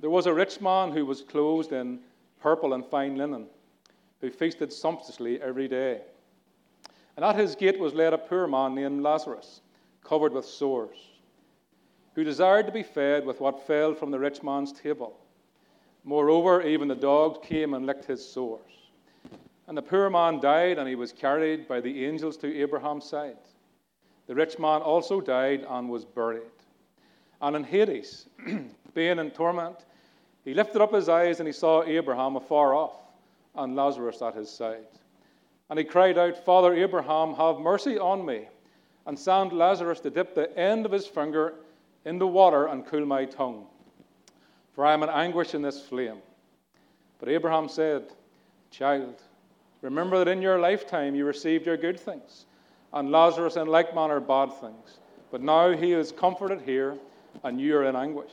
There was a rich man who was clothed in purple and fine linen, who feasted sumptuously every day. And at his gate was laid a poor man named Lazarus, covered with sores, who desired to be fed with what fell from the rich man's table. Moreover, even the dogs came and licked his sores. And the poor man died, and he was carried by the angels to Abraham's side. The rich man also died and was buried. And in Hades, being in torment, he lifted up his eyes and he saw Abraham afar off and Lazarus at his side. And he cried out, Father Abraham, have mercy on me, and send Lazarus to dip the end of his finger in the water and cool my tongue, for I am in anguish in this flame. But Abraham said, Child, remember that in your lifetime you received your good things, and Lazarus in like manner bad things. But now he is comforted here, and you are in anguish.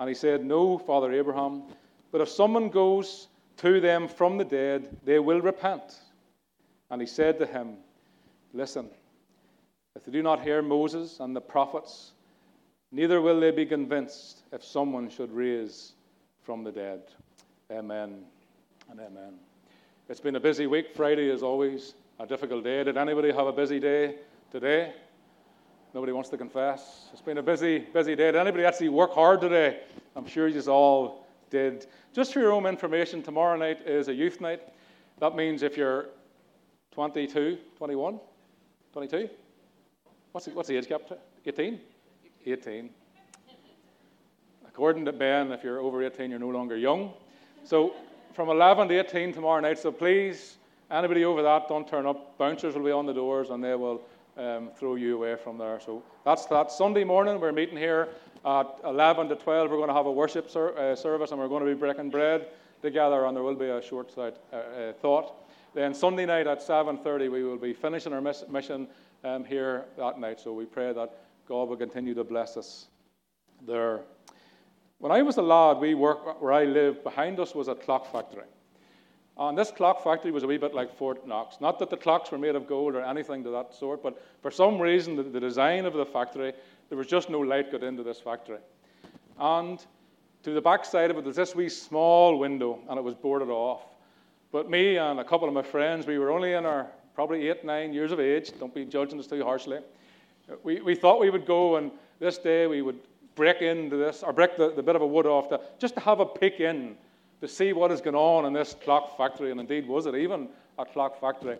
And he said, No, Father Abraham, but if someone goes to them from the dead, they will repent. And he said to him, Listen, if they do not hear Moses and the prophets, neither will they be convinced if someone should raise from the dead. Amen and amen. It's been a busy week. Friday, as always, a difficult day. Did anybody have a busy day today? Nobody wants to confess. It's been a busy, busy day. Did anybody actually work hard today? I'm sure you all did. Just for your own information, tomorrow night is a youth night. That means if you're 22, 21, 22, what's the, what's the age gap? 18? 18. According to Ben, if you're over 18, you're no longer young. So from 11 to 18 tomorrow night. So please, anybody over that, don't turn up. Bouncers will be on the doors and they will um, throw you away from there. So that's that. Sunday morning, we're meeting here at 11 to 12. We're going to have a worship ser- uh, service and we're going to be breaking bread together, and there will be a short side, uh, uh, thought. Then Sunday night at 7:30, we will be finishing our miss- mission um, here that night. So we pray that God will continue to bless us there. When I was a lad, we worked where I lived. Behind us was a clock factory. Uh, and this clock factory was a wee bit like Fort Knox. Not that the clocks were made of gold or anything to that sort, but for some reason, the, the design of the factory, there was just no light got into this factory. And to the back side of it, there's this wee small window, and it was boarded off. But me and a couple of my friends, we were only in our probably eight, nine years of age. Don't be judging us too harshly. We, we thought we would go, and this day we would break into this, or break the, the bit of a wood off, to, just to have a peek in to see what is going on in this clock factory, and indeed was it even a clock factory.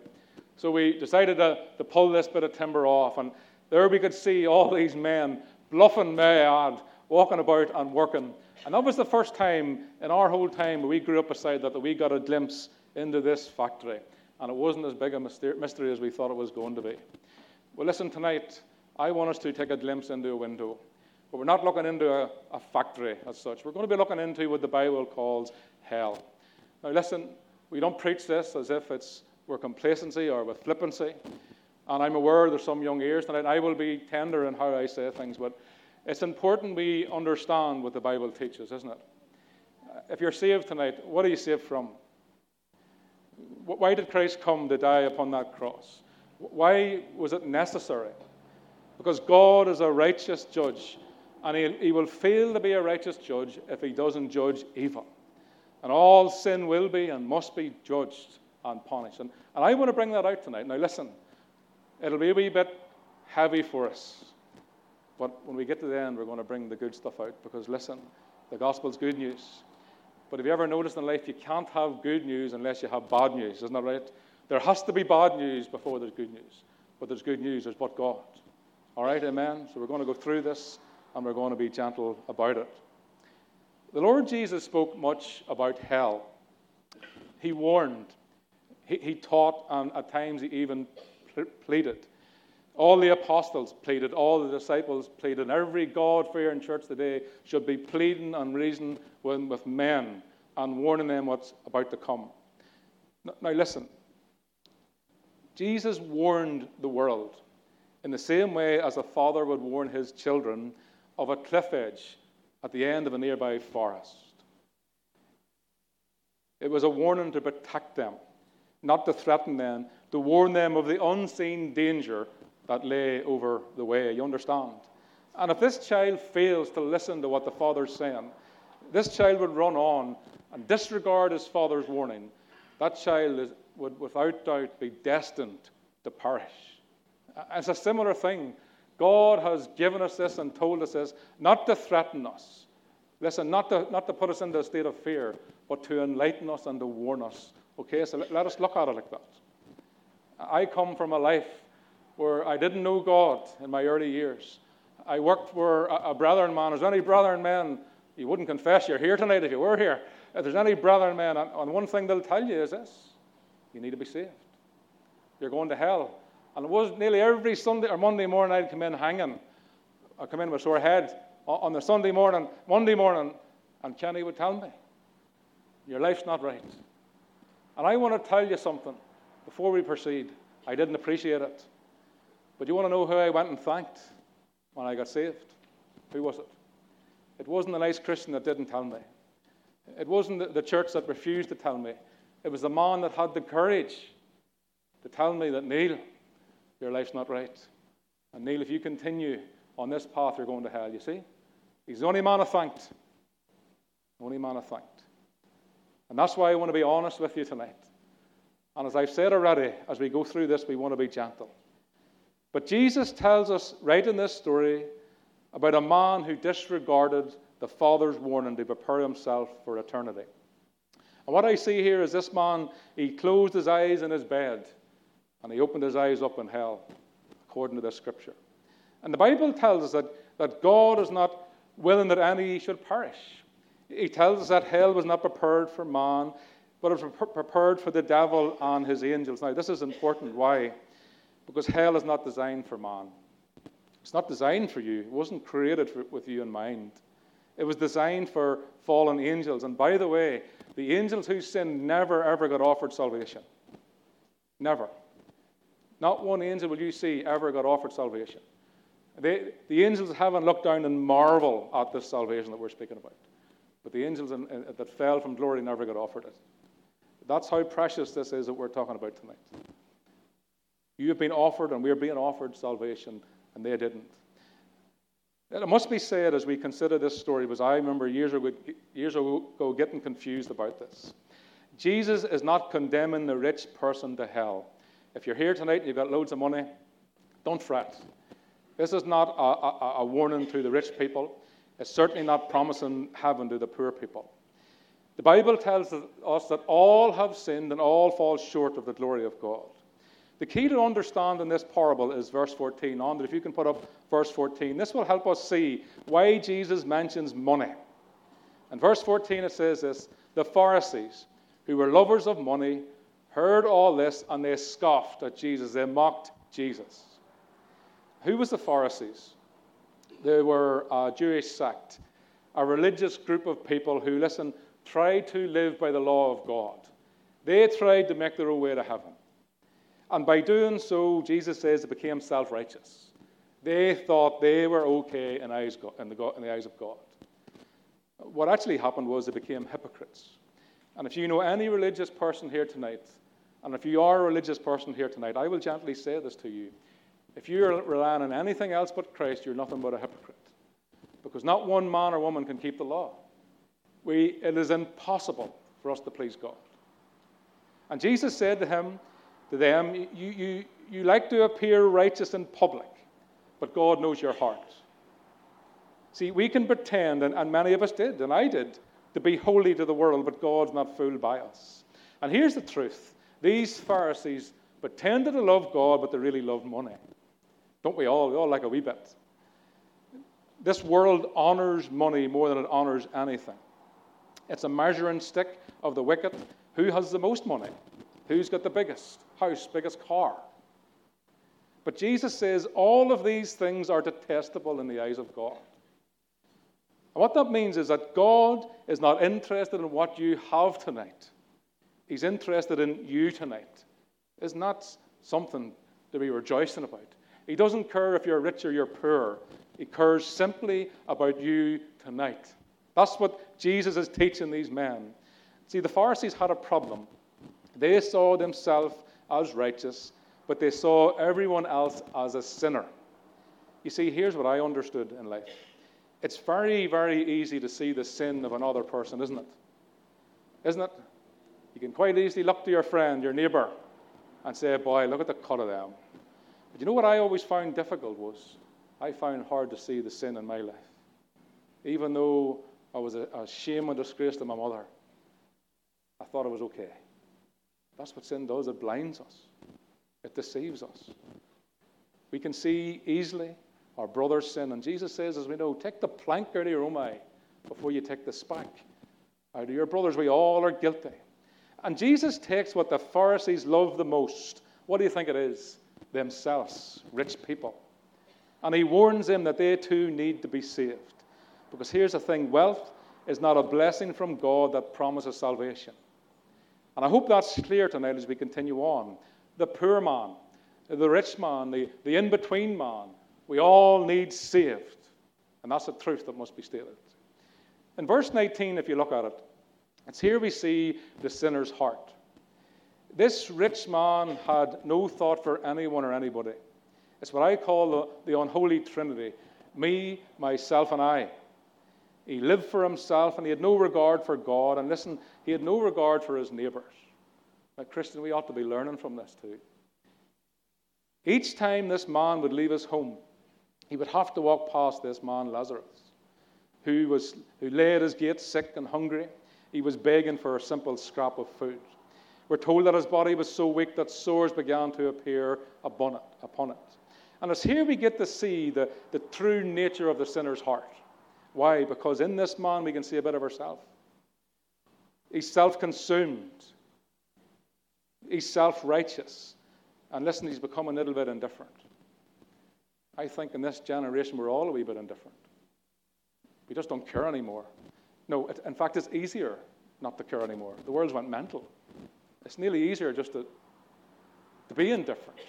So we decided to, to pull this bit of timber off, and there we could see all these men bluffing mad, walking about and working. And that was the first time in our whole time we grew up beside that that we got a glimpse into this factory. And it wasn't as big a mystery as we thought it was going to be. Well, listen, tonight, I want us to take a glimpse into a window. But we're not looking into a, a factory as such. We're going to be looking into what the Bible calls hell. Now, listen, we don't preach this as if it's we're complacency or with flippancy. And I'm aware there's some young ears tonight. I will be tender in how I say things, but it's important we understand what the Bible teaches, isn't it? If you're saved tonight, what are you saved from? Why did Christ come to die upon that cross? Why was it necessary? Because God is a righteous judge, and he, he will fail to be a righteous judge if he doesn't judge evil. And all sin will be and must be judged and punished. And, and I want to bring that out tonight. Now, listen, it'll be a wee bit heavy for us. But when we get to the end, we're going to bring the good stuff out because, listen, the gospel's good news. But have you ever noticed in life you can't have good news unless you have bad news? Isn't that right? There has to be bad news before there's good news. But there's good news, there's but God. All right, amen? So we're going to go through this and we're going to be gentle about it. The Lord Jesus spoke much about hell. He warned, he, he taught, and at times he even pleaded All the apostles pleaded, all the disciples pleaded, and every God fearing church today should be pleading and reasoning with, with men and warning them what's about to come. Now, listen. Jesus warned the world in the same way as a father would warn his children of a cliff edge at the end of a nearby forest. It was a warning to protect them, not to threaten them, to warn them of the unseen danger that lay over the way. You understand? And if this child fails to listen to what the father's saying, this child would run on and disregard his father's warning. That child is, would, without doubt, be destined to perish. It's a similar thing. God has given us this and told us this not to threaten us. Listen, not to, not to put us into a state of fear, but to enlighten us and to warn us. Okay, so let, let us look at it like that. I come from a life where I didn't know God in my early years. I worked for a, a brethren man. Is any brethren men? You wouldn't confess you're here tonight if you were here. If there's any brethren men, and one thing they'll tell you is this you need to be saved. You're going to hell. And it was nearly every Sunday or Monday morning I'd come in hanging. I'd come in with a sore head on the Sunday morning, Monday morning, and Kenny would tell me, Your life's not right. And I want to tell you something before we proceed. I didn't appreciate it. But you want to know who I went and thanked when I got saved? Who was it? It wasn't the nice Christian that didn't tell me. It wasn't the church that refused to tell me. It was the man that had the courage to tell me that, Neil, your life's not right. And Neil, if you continue on this path, you're going to hell. You see? He's the only man I thanked. Only man I thanked. And that's why I want to be honest with you tonight. And as I've said already, as we go through this, we want to be gentle. But Jesus tells us right in this story about a man who disregarded the Father's warning to prepare himself for eternity. And what I see here is this man, he closed his eyes in his bed and he opened his eyes up in hell, according to this scripture. And the Bible tells us that, that God is not willing that any should perish. He tells us that hell was not prepared for man, but it was prepared for the devil and his angels. Now, this is important. Why? Because hell is not designed for man. It's not designed for you. It wasn't created for, with you in mind. It was designed for fallen angels. And by the way, the angels who sinned never, ever got offered salvation. Never. Not one angel will you see ever got offered salvation. They, the angels haven't looked down and marvel at this salvation that we're speaking about. But the angels in, in, that fell from glory never got offered it. That's how precious this is that we're talking about tonight. You have been offered, and we're being offered salvation, and they didn't. It must be said as we consider this story, because I remember years ago, years ago getting confused about this. Jesus is not condemning the rich person to hell. If you're here tonight and you've got loads of money, don't fret. This is not a, a, a warning to the rich people. It's certainly not promising heaven to the poor people. The Bible tells us that all have sinned and all fall short of the glory of God. The key to understanding this parable is verse 14. On, if you can put up verse 14, this will help us see why Jesus mentions money. In verse 14, it says this The Pharisees, who were lovers of money, heard all this and they scoffed at Jesus. They mocked Jesus. Who was the Pharisees? They were a Jewish sect, a religious group of people who, listen, tried to live by the law of God. They tried to make their own way to heaven. And by doing so, Jesus says they became self righteous. They thought they were okay in, eyes, in, the, in the eyes of God. What actually happened was they became hypocrites. And if you know any religious person here tonight, and if you are a religious person here tonight, I will gently say this to you. If you're relying on anything else but Christ, you're nothing but a hypocrite. Because not one man or woman can keep the law. We, it is impossible for us to please God. And Jesus said to him, to them, you, you, you like to appear righteous in public, but God knows your heart. See, we can pretend, and, and many of us did, and I did, to be holy to the world, but God's not fooled by us. And here's the truth these Pharisees pretended to love God, but they really loved money. Don't we all? We all like a wee bit. This world honors money more than it honors anything. It's a measuring stick of the wicked. Who has the most money? Who's got the biggest house, biggest car? But Jesus says all of these things are detestable in the eyes of God. And what that means is that God is not interested in what you have tonight. He's interested in you tonight. Isn't that something to be rejoicing about. He doesn't care if you're rich or you're poor. He cares simply about you tonight. That's what Jesus is teaching these men. See, the Pharisees had a problem. They saw themselves as righteous, but they saw everyone else as a sinner. You see, here's what I understood in life it's very, very easy to see the sin of another person, isn't it? Isn't it? You can quite easily look to your friend, your neighbor, and say, Boy, look at the cut of them. But you know what I always found difficult was I found hard to see the sin in my life. Even though I was a, a shame and disgrace to my mother, I thought it was okay. That's what sin does, it blinds us, it deceives us. We can see easily our brother's sin. And Jesus says, as we know, take the plank out of your own eye before you take the speck out of your brother's. We all are guilty. And Jesus takes what the Pharisees love the most. What do you think it is? Themselves, rich people. And he warns them that they too need to be saved. Because here's the thing wealth is not a blessing from God that promises salvation. And I hope that's clear tonight as we continue on. The poor man, the rich man, the, the in between man, we all need saved. And that's a truth that must be stated. In verse 19, if you look at it, it's here we see the sinner's heart. This rich man had no thought for anyone or anybody. It's what I call the, the unholy trinity me, myself, and I. He lived for himself and he had no regard for God. And listen, he had no regard for his neighbors. Now, Christian, we ought to be learning from this too. Each time this man would leave his home, he would have to walk past this man, Lazarus, who, was, who lay at his gate sick and hungry. He was begging for a simple scrap of food. We're told that his body was so weak that sores began to appear upon it. Upon it. And it's here we get to see the, the true nature of the sinner's heart. Why? Because in this man we can see a bit of ourselves. He's self consumed, he's self righteous. And listen, he's become a little bit indifferent. I think in this generation we're all a wee bit indifferent. We just don't care anymore. No, it, in fact, it's easier not to care anymore. The world's went mental. It's nearly easier just to, to be indifferent.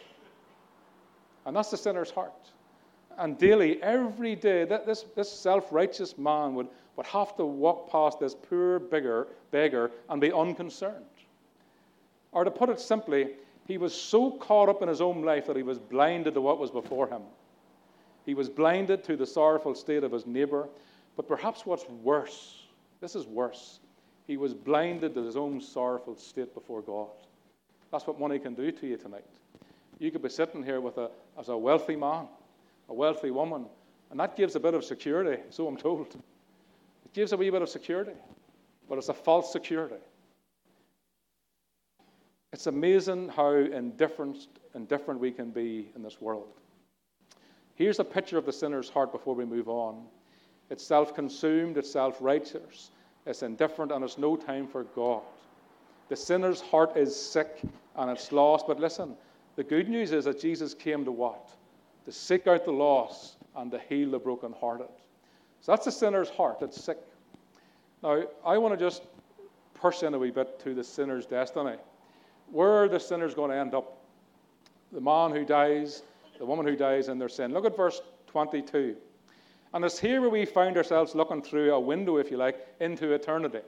And that's the sinner's heart. And daily, every day, this, this self righteous man would, would have to walk past this poor beggar, beggar and be unconcerned. Or to put it simply, he was so caught up in his own life that he was blinded to what was before him. He was blinded to the sorrowful state of his neighbor. But perhaps what's worse, this is worse, he was blinded to his own sorrowful state before God. That's what money can do to you tonight. You could be sitting here with a, as a wealthy man, a wealthy woman, and that gives a bit of security, so I'm told. It gives a wee bit of security, but it's a false security. It's amazing how indifferent, indifferent we can be in this world. Here's a picture of the sinner's heart before we move on. It's self consumed, it's self righteous, it's indifferent, and it's no time for God. The sinner's heart is sick and it's lost, but listen, the good news is that Jesus came to what? To seek out the lost and to heal the brokenhearted. So that's the sinner's heart. that's sick. Now, I want to just push in a wee bit to the sinner's destiny. Where are the sinners going to end up? The man who dies, the woman who dies in their sin. Look at verse 22. And it's here where we find ourselves looking through a window, if you like, into eternity.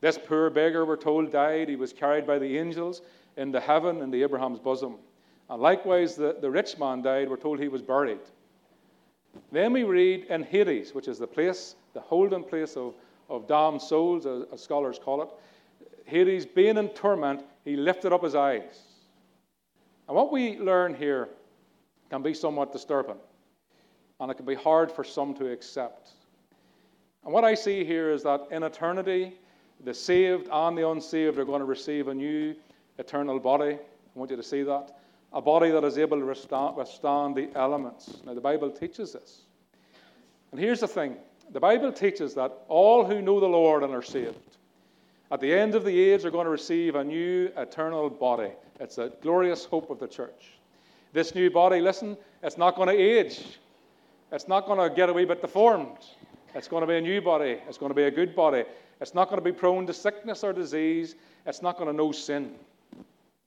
This poor beggar, we're told, died. He was carried by the angels into heaven in the Abraham's bosom. And likewise, the, the rich man died. We're told he was buried. Then we read in Hades, which is the place, the holding place of, of damned souls, as, as scholars call it. Hades, being in torment, he lifted up his eyes. And what we learn here can be somewhat disturbing, and it can be hard for some to accept. And what I see here is that in eternity, the saved and the unsaved are going to receive a new eternal body. I want you to see that. A body that is able to withstand the elements. Now, the Bible teaches this. And here's the thing the Bible teaches that all who know the Lord and are saved, at the end of the age, are going to receive a new eternal body. It's a glorious hope of the church. This new body, listen, it's not going to age. It's not going to get a wee bit deformed. It's going to be a new body. It's going to be a good body. It's not going to be prone to sickness or disease. It's not going to know sin.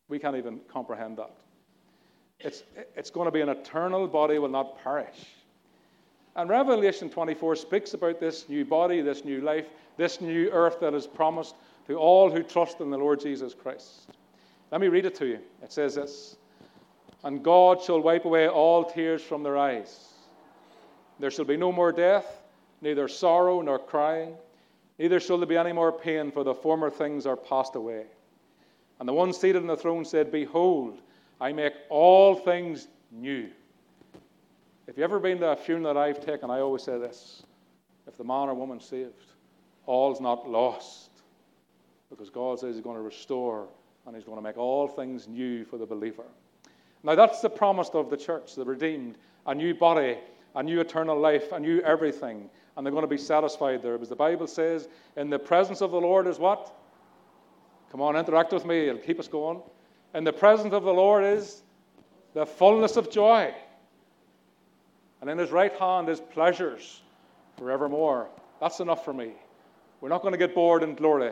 We can't even comprehend that. It's, it's going to be an eternal body, will not perish. And Revelation 24 speaks about this new body, this new life, this new earth that is promised to all who trust in the Lord Jesus Christ. Let me read it to you. It says this And God shall wipe away all tears from their eyes. There shall be no more death, neither sorrow nor crying, neither shall there be any more pain, for the former things are passed away. And the one seated on the throne said, Behold, I make all things new. If you've ever been to a funeral that I've taken, I always say this if the man or woman saved, all's not lost. Because God says He's going to restore and He's going to make all things new for the believer. Now, that's the promise of the church, the redeemed, a new body, a new eternal life, a new everything. And they're going to be satisfied there. Because the Bible says, in the presence of the Lord is what? Come on, interact with me, it'll keep us going. In the presence of the Lord is the fullness of joy. And in his right hand is pleasures forevermore. That's enough for me. We're not going to get bored in glory.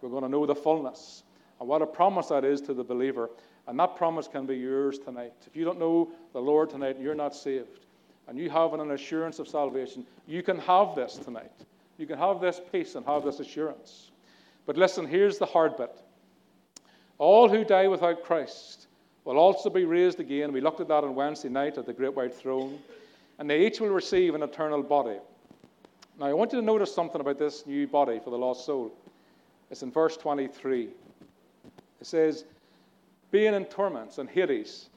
We're going to know the fullness. And what a promise that is to the believer. And that promise can be yours tonight. If you don't know the Lord tonight, you're not saved. And you have an assurance of salvation. You can have this tonight. You can have this peace and have this assurance. But listen, here's the hard bit. All who die without Christ will also be raised again. We looked at that on Wednesday night at the Great White Throne. And they each will receive an eternal body. Now, I want you to notice something about this new body for the lost soul. It's in verse 23. It says, Being in torments and Hades,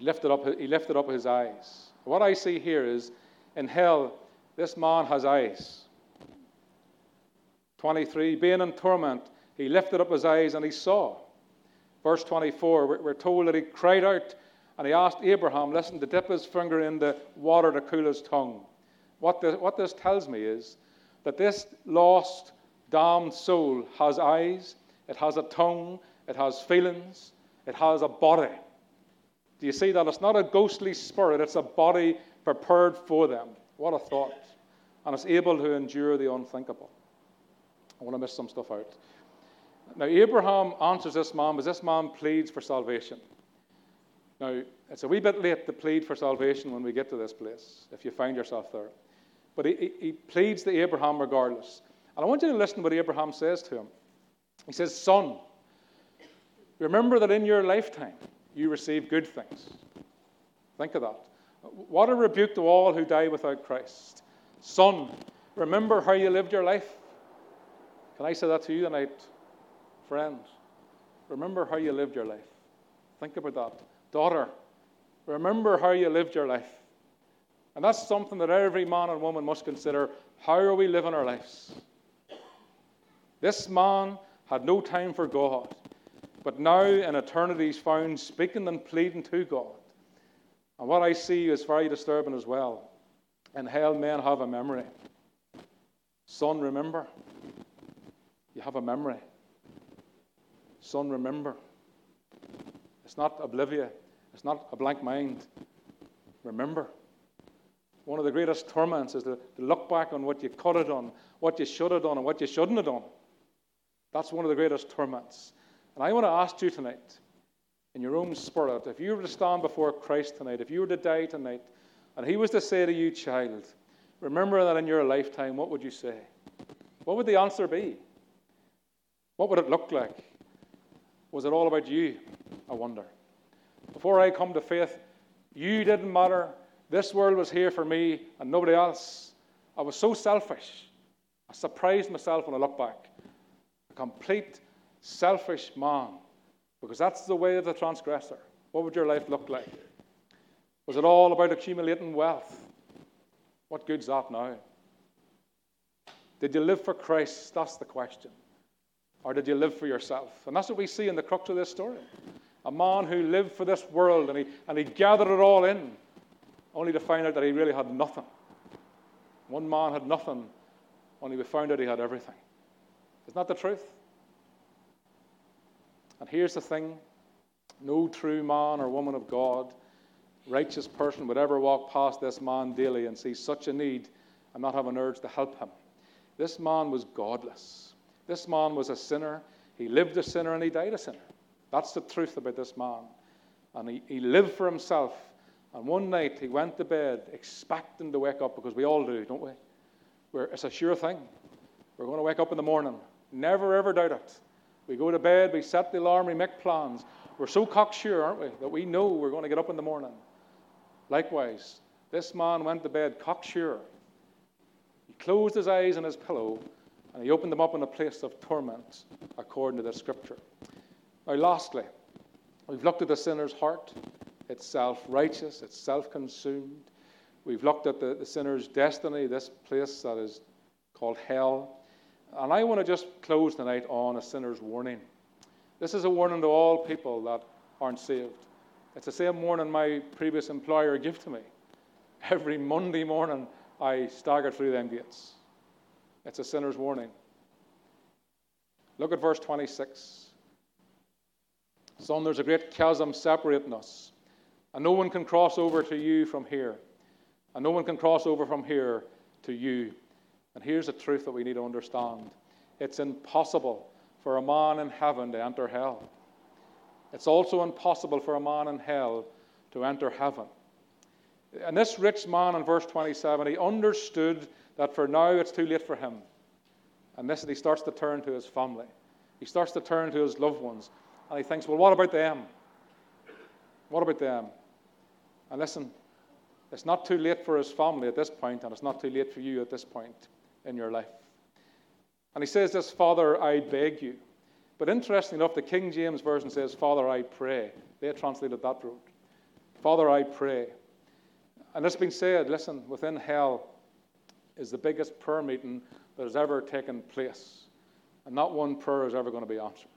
lifted up, he lifted up his eyes. What I see here is in hell, this man has eyes. 23, being in torment, he lifted up his eyes and he saw. Verse 24, we're told that he cried out and he asked Abraham, listen, to dip his finger in the water to cool his tongue. What, the, what this tells me is that this lost, damned soul has eyes, it has a tongue, it has feelings, it has a body. Do you see that? It's not a ghostly spirit, it's a body prepared for them. What a thought. And it's able to endure the unthinkable. I want to miss some stuff out. Now, Abraham answers this man, but this man pleads for salvation. Now, it's a wee bit late to plead for salvation when we get to this place, if you find yourself there. But he, he pleads to Abraham regardless. And I want you to listen to what Abraham says to him. He says, Son, remember that in your lifetime you receive good things. Think of that. What a rebuke to all who die without Christ. Son, remember how you lived your life. Can I say that to you tonight, friends? Remember how you lived your life. Think about that. Daughter, remember how you lived your life. And that's something that every man and woman must consider. How are we living our lives? This man had no time for God, but now in eternity he's found speaking and pleading to God. And what I see is very disturbing as well. In hell, men have a memory. Son, remember. You have a memory. Son, remember. It's not oblivion. It's not a blank mind. Remember. One of the greatest torments is to, to look back on what you could have done, what you should have done, and what you shouldn't have done. That's one of the greatest torments. And I want to ask you tonight, in your own spirit, if you were to stand before Christ tonight, if you were to die tonight, and He was to say to you, child, remember that in your lifetime, what would you say? What would the answer be? What would it look like? Was it all about you? I wonder. Before I come to faith, you didn't matter. This world was here for me and nobody else. I was so selfish. I surprised myself when I look back. A complete selfish man. Because that's the way of the transgressor. What would your life look like? Was it all about accumulating wealth? What good's that now? Did you live for Christ? That's the question. Or did you live for yourself? And that's what we see in the crux of this story. A man who lived for this world and he, and he gathered it all in only to find out that he really had nothing. One man had nothing, only we found out he had everything. Isn't that the truth? And here's the thing no true man or woman of God righteous person would ever walk past this man daily and see such a need and not have an urge to help him. This man was godless. This man was a sinner. He lived a sinner and he died a sinner. That's the truth about this man. And he, he lived for himself. And one night he went to bed expecting to wake up because we all do, don't we? We're, it's a sure thing. We're going to wake up in the morning. Never ever doubt it. We go to bed, we set the alarm, we make plans. We're so cocksure, aren't we, that we know we're going to get up in the morning. Likewise, this man went to bed cocksure. He closed his eyes on his pillow and he opened them up in a place of torment, according to the scripture. Now, lastly, we've looked at the sinner's heart. It's self righteous, it's self consumed. We've looked at the, the sinner's destiny, this place that is called hell. And I want to just close tonight on a sinner's warning. This is a warning to all people that aren't saved. It's the same warning my previous employer gave to me. Every Monday morning, I stagger through them gates. It's a sinner's warning. Look at verse 26. Son, there's a great chasm separating us, and no one can cross over to you from here, and no one can cross over from here to you. And here's a truth that we need to understand it's impossible for a man in heaven to enter hell. It's also impossible for a man in hell to enter heaven. And this rich man in verse 27, he understood that for now it's too late for him. And this, he starts to turn to his family. He starts to turn to his loved ones. And he thinks, well, what about them? What about them? And listen, it's not too late for his family at this point, and it's not too late for you at this point in your life. And he says this, Father, I beg you. But interestingly enough, the King James Version says, Father, I pray. They translated that route. Father, I pray. And it's been said, listen, within hell, is the biggest prayer meeting that has ever taken place. And not one prayer is ever going to be answered.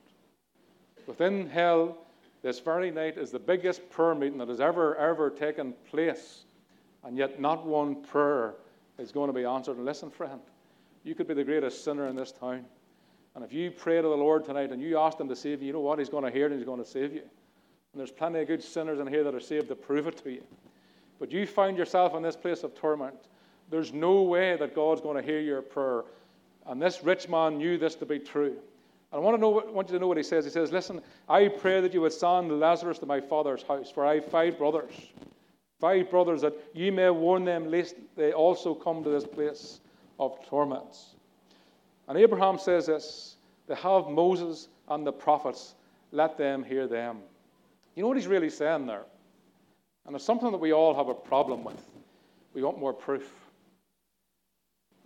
Within hell, this very night is the biggest prayer meeting that has ever, ever taken place. And yet, not one prayer is going to be answered. And listen, friend, you could be the greatest sinner in this town. And if you pray to the Lord tonight and you ask Him to save you, you know what? He's going to hear it and He's going to save you. And there's plenty of good sinners in here that are saved to prove it to you. But you find yourself in this place of torment there's no way that God's going to hear your prayer. And this rich man knew this to be true. And I want, to know, want you to know what he says. He says, Listen, I pray that you would send Lazarus to my father's house, for I have five brothers. Five brothers, that you may warn them lest they also come to this place of torments. And Abraham says this They have Moses and the prophets, let them hear them. You know what he's really saying there? And it's something that we all have a problem with. We want more proof.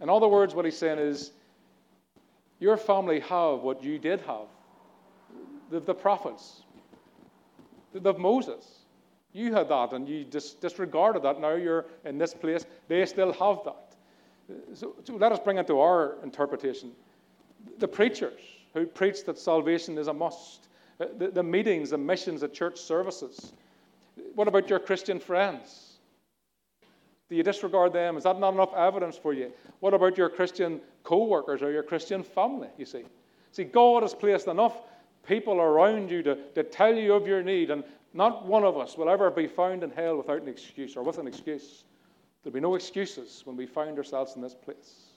In other words, what he's saying is, your family have what you did have the, the prophets, the, the Moses. You had that and you dis- disregarded that. Now you're in this place. They still have that. So, so let us bring it to our interpretation. The preachers who preach that salvation is a must, uh, the, the meetings, the missions, the church services. What about your Christian friends? Do you disregard them? Is that not enough evidence for you? What about your Christian co workers or your Christian family? You see. See, God has placed enough people around you to, to tell you of your need, and not one of us will ever be found in hell without an excuse or with an excuse. There'll be no excuses when we find ourselves in this place.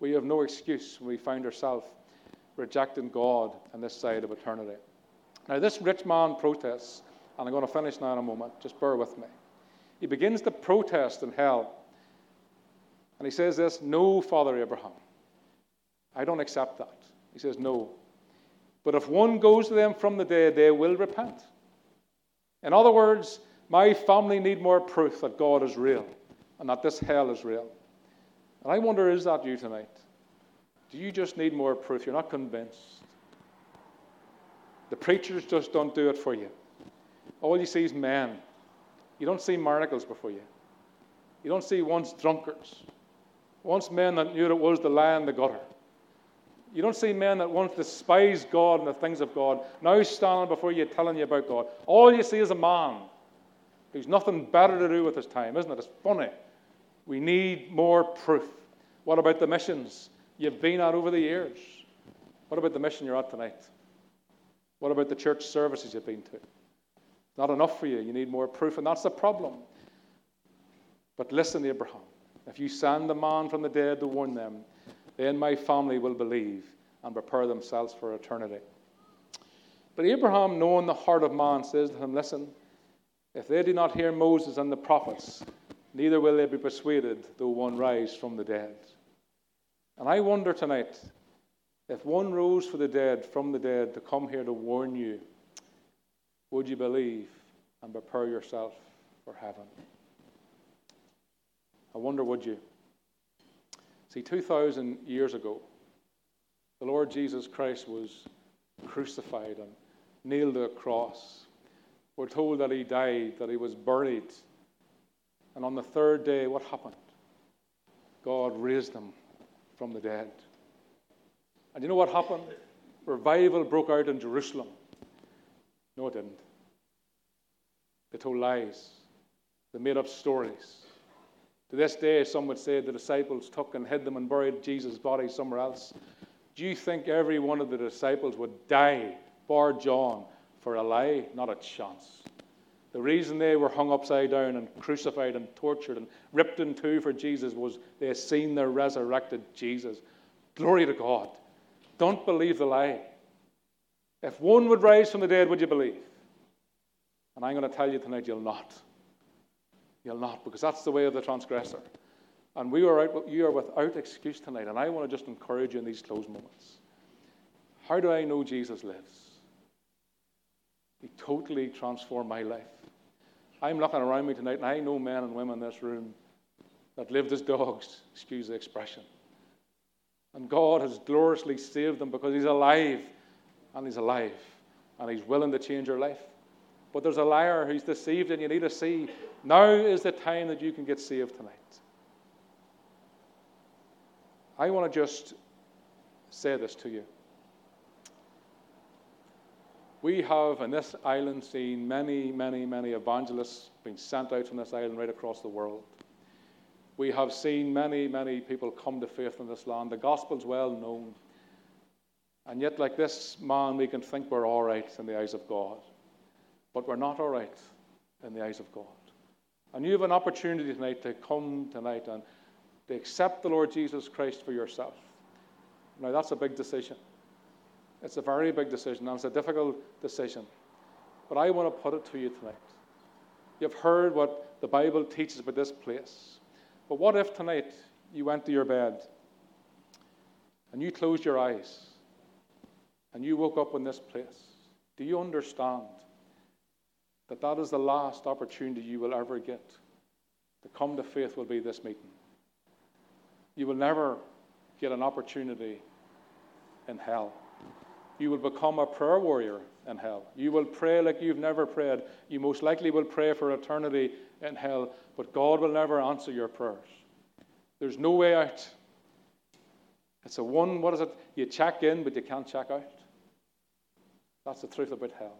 We have no excuse when we find ourselves rejecting God on this side of eternity. Now, this rich man protests, and I'm going to finish now in a moment. Just bear with me. He begins to protest in hell. And he says this No, Father Abraham, I don't accept that. He says, No. But if one goes to them from the dead, they will repent. In other words, my family need more proof that God is real and that this hell is real. And I wonder, is that you tonight? Do you just need more proof? You're not convinced. The preachers just don't do it for you. All you see is men you don't see miracles before you. You don't see once drunkards, once men that knew it was the lie and the gutter. You don't see men that once despised God and the things of God, now standing before you telling you about God. All you see is a man who's nothing better to do with his time, isn't it? It's funny. We need more proof. What about the missions you've been at over the years? What about the mission you're at tonight? What about the church services you've been to? Not enough for you. You need more proof, and that's the problem. But listen, Abraham, if you send a man from the dead to warn them, then my family will believe and prepare themselves for eternity. But Abraham, knowing the heart of man, says to him, Listen, if they do not hear Moses and the prophets, neither will they be persuaded, though one rise from the dead. And I wonder tonight if one rose for the dead from the dead to come here to warn you, would you believe and prepare yourself for heaven? I wonder, would you? See, 2,000 years ago, the Lord Jesus Christ was crucified and nailed to a cross. We're told that he died, that he was buried. And on the third day, what happened? God raised them from the dead. And you know what happened? Revival broke out in Jerusalem. No, it didn't. They told lies, they made up stories. To this day, some would say the disciples took and hid them and buried Jesus' body somewhere else. Do you think every one of the disciples would die, bar John, for a lie? Not a chance. The reason they were hung upside down and crucified and tortured and ripped in two for Jesus was they had seen the resurrected Jesus. Glory to God. Don't believe the lie. If one would rise from the dead, would you believe? And I'm going to tell you tonight, you'll not. You'll not, because that's the way of the transgressor. And we are out, you are without excuse tonight. And I want to just encourage you in these close moments. How do I know Jesus lives? He totally transformed my life. I'm looking around me tonight, and I know men and women in this room that lived as dogs, excuse the expression. And God has gloriously saved them because He's alive, and He's alive, and He's willing to change your life. But there's a liar who's deceived, and you need to see now is the time that you can get saved tonight. I want to just say this to you. We have in this island seen many, many, many evangelists being sent out from this island right across the world. We have seen many, many people come to faith in this land. The gospel's well known. And yet, like this man, we can think we're all right in the eyes of God. But we're not all right in the eyes of God. And you have an opportunity tonight to come tonight and to accept the Lord Jesus Christ for yourself. Now, that's a big decision. It's a very big decision, and it's a difficult decision. But I want to put it to you tonight. You've heard what the Bible teaches about this place. But what if tonight you went to your bed and you closed your eyes and you woke up in this place? Do you understand that that is the last opportunity you will ever get to come to faith will be this meeting. You will never get an opportunity in hell. You will become a prayer warrior in hell. You will pray like you've never prayed. You most likely will pray for eternity in hell, but God will never answer your prayers. There's no way out. It's a one, what is it? You check in, but you can't check out. That's the truth about hell.